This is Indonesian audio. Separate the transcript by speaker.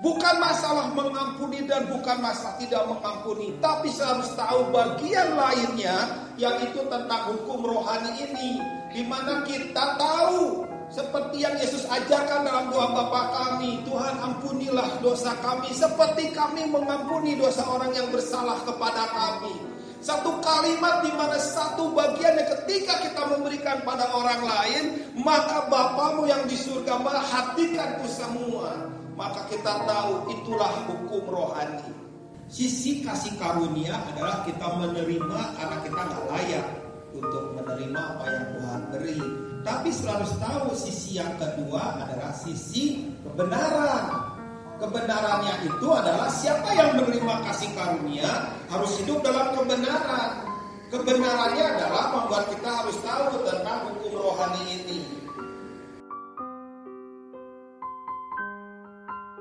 Speaker 1: Bukan masalah mengampuni dan bukan masalah tidak mengampuni, tapi saya harus tahu bagian lainnya yaitu tentang hukum rohani ini di mana kita tahu seperti yang Yesus ajarkan dalam doa Bapa kami, Tuhan ampunilah dosa kami seperti kami mengampuni dosa orang yang bersalah kepada kami. Satu kalimat di mana satu yang ketika kita memberikan pada orang lain, maka Bapamu yang di surga merhatikan semua maka kita tahu itulah hukum rohani. Sisi kasih karunia adalah kita menerima karena kita nggak layak untuk menerima apa yang Tuhan beri. Tapi selalu tahu sisi yang kedua adalah sisi kebenaran. Kebenarannya itu adalah siapa yang menerima kasih karunia harus hidup dalam kebenaran. Kebenarannya adalah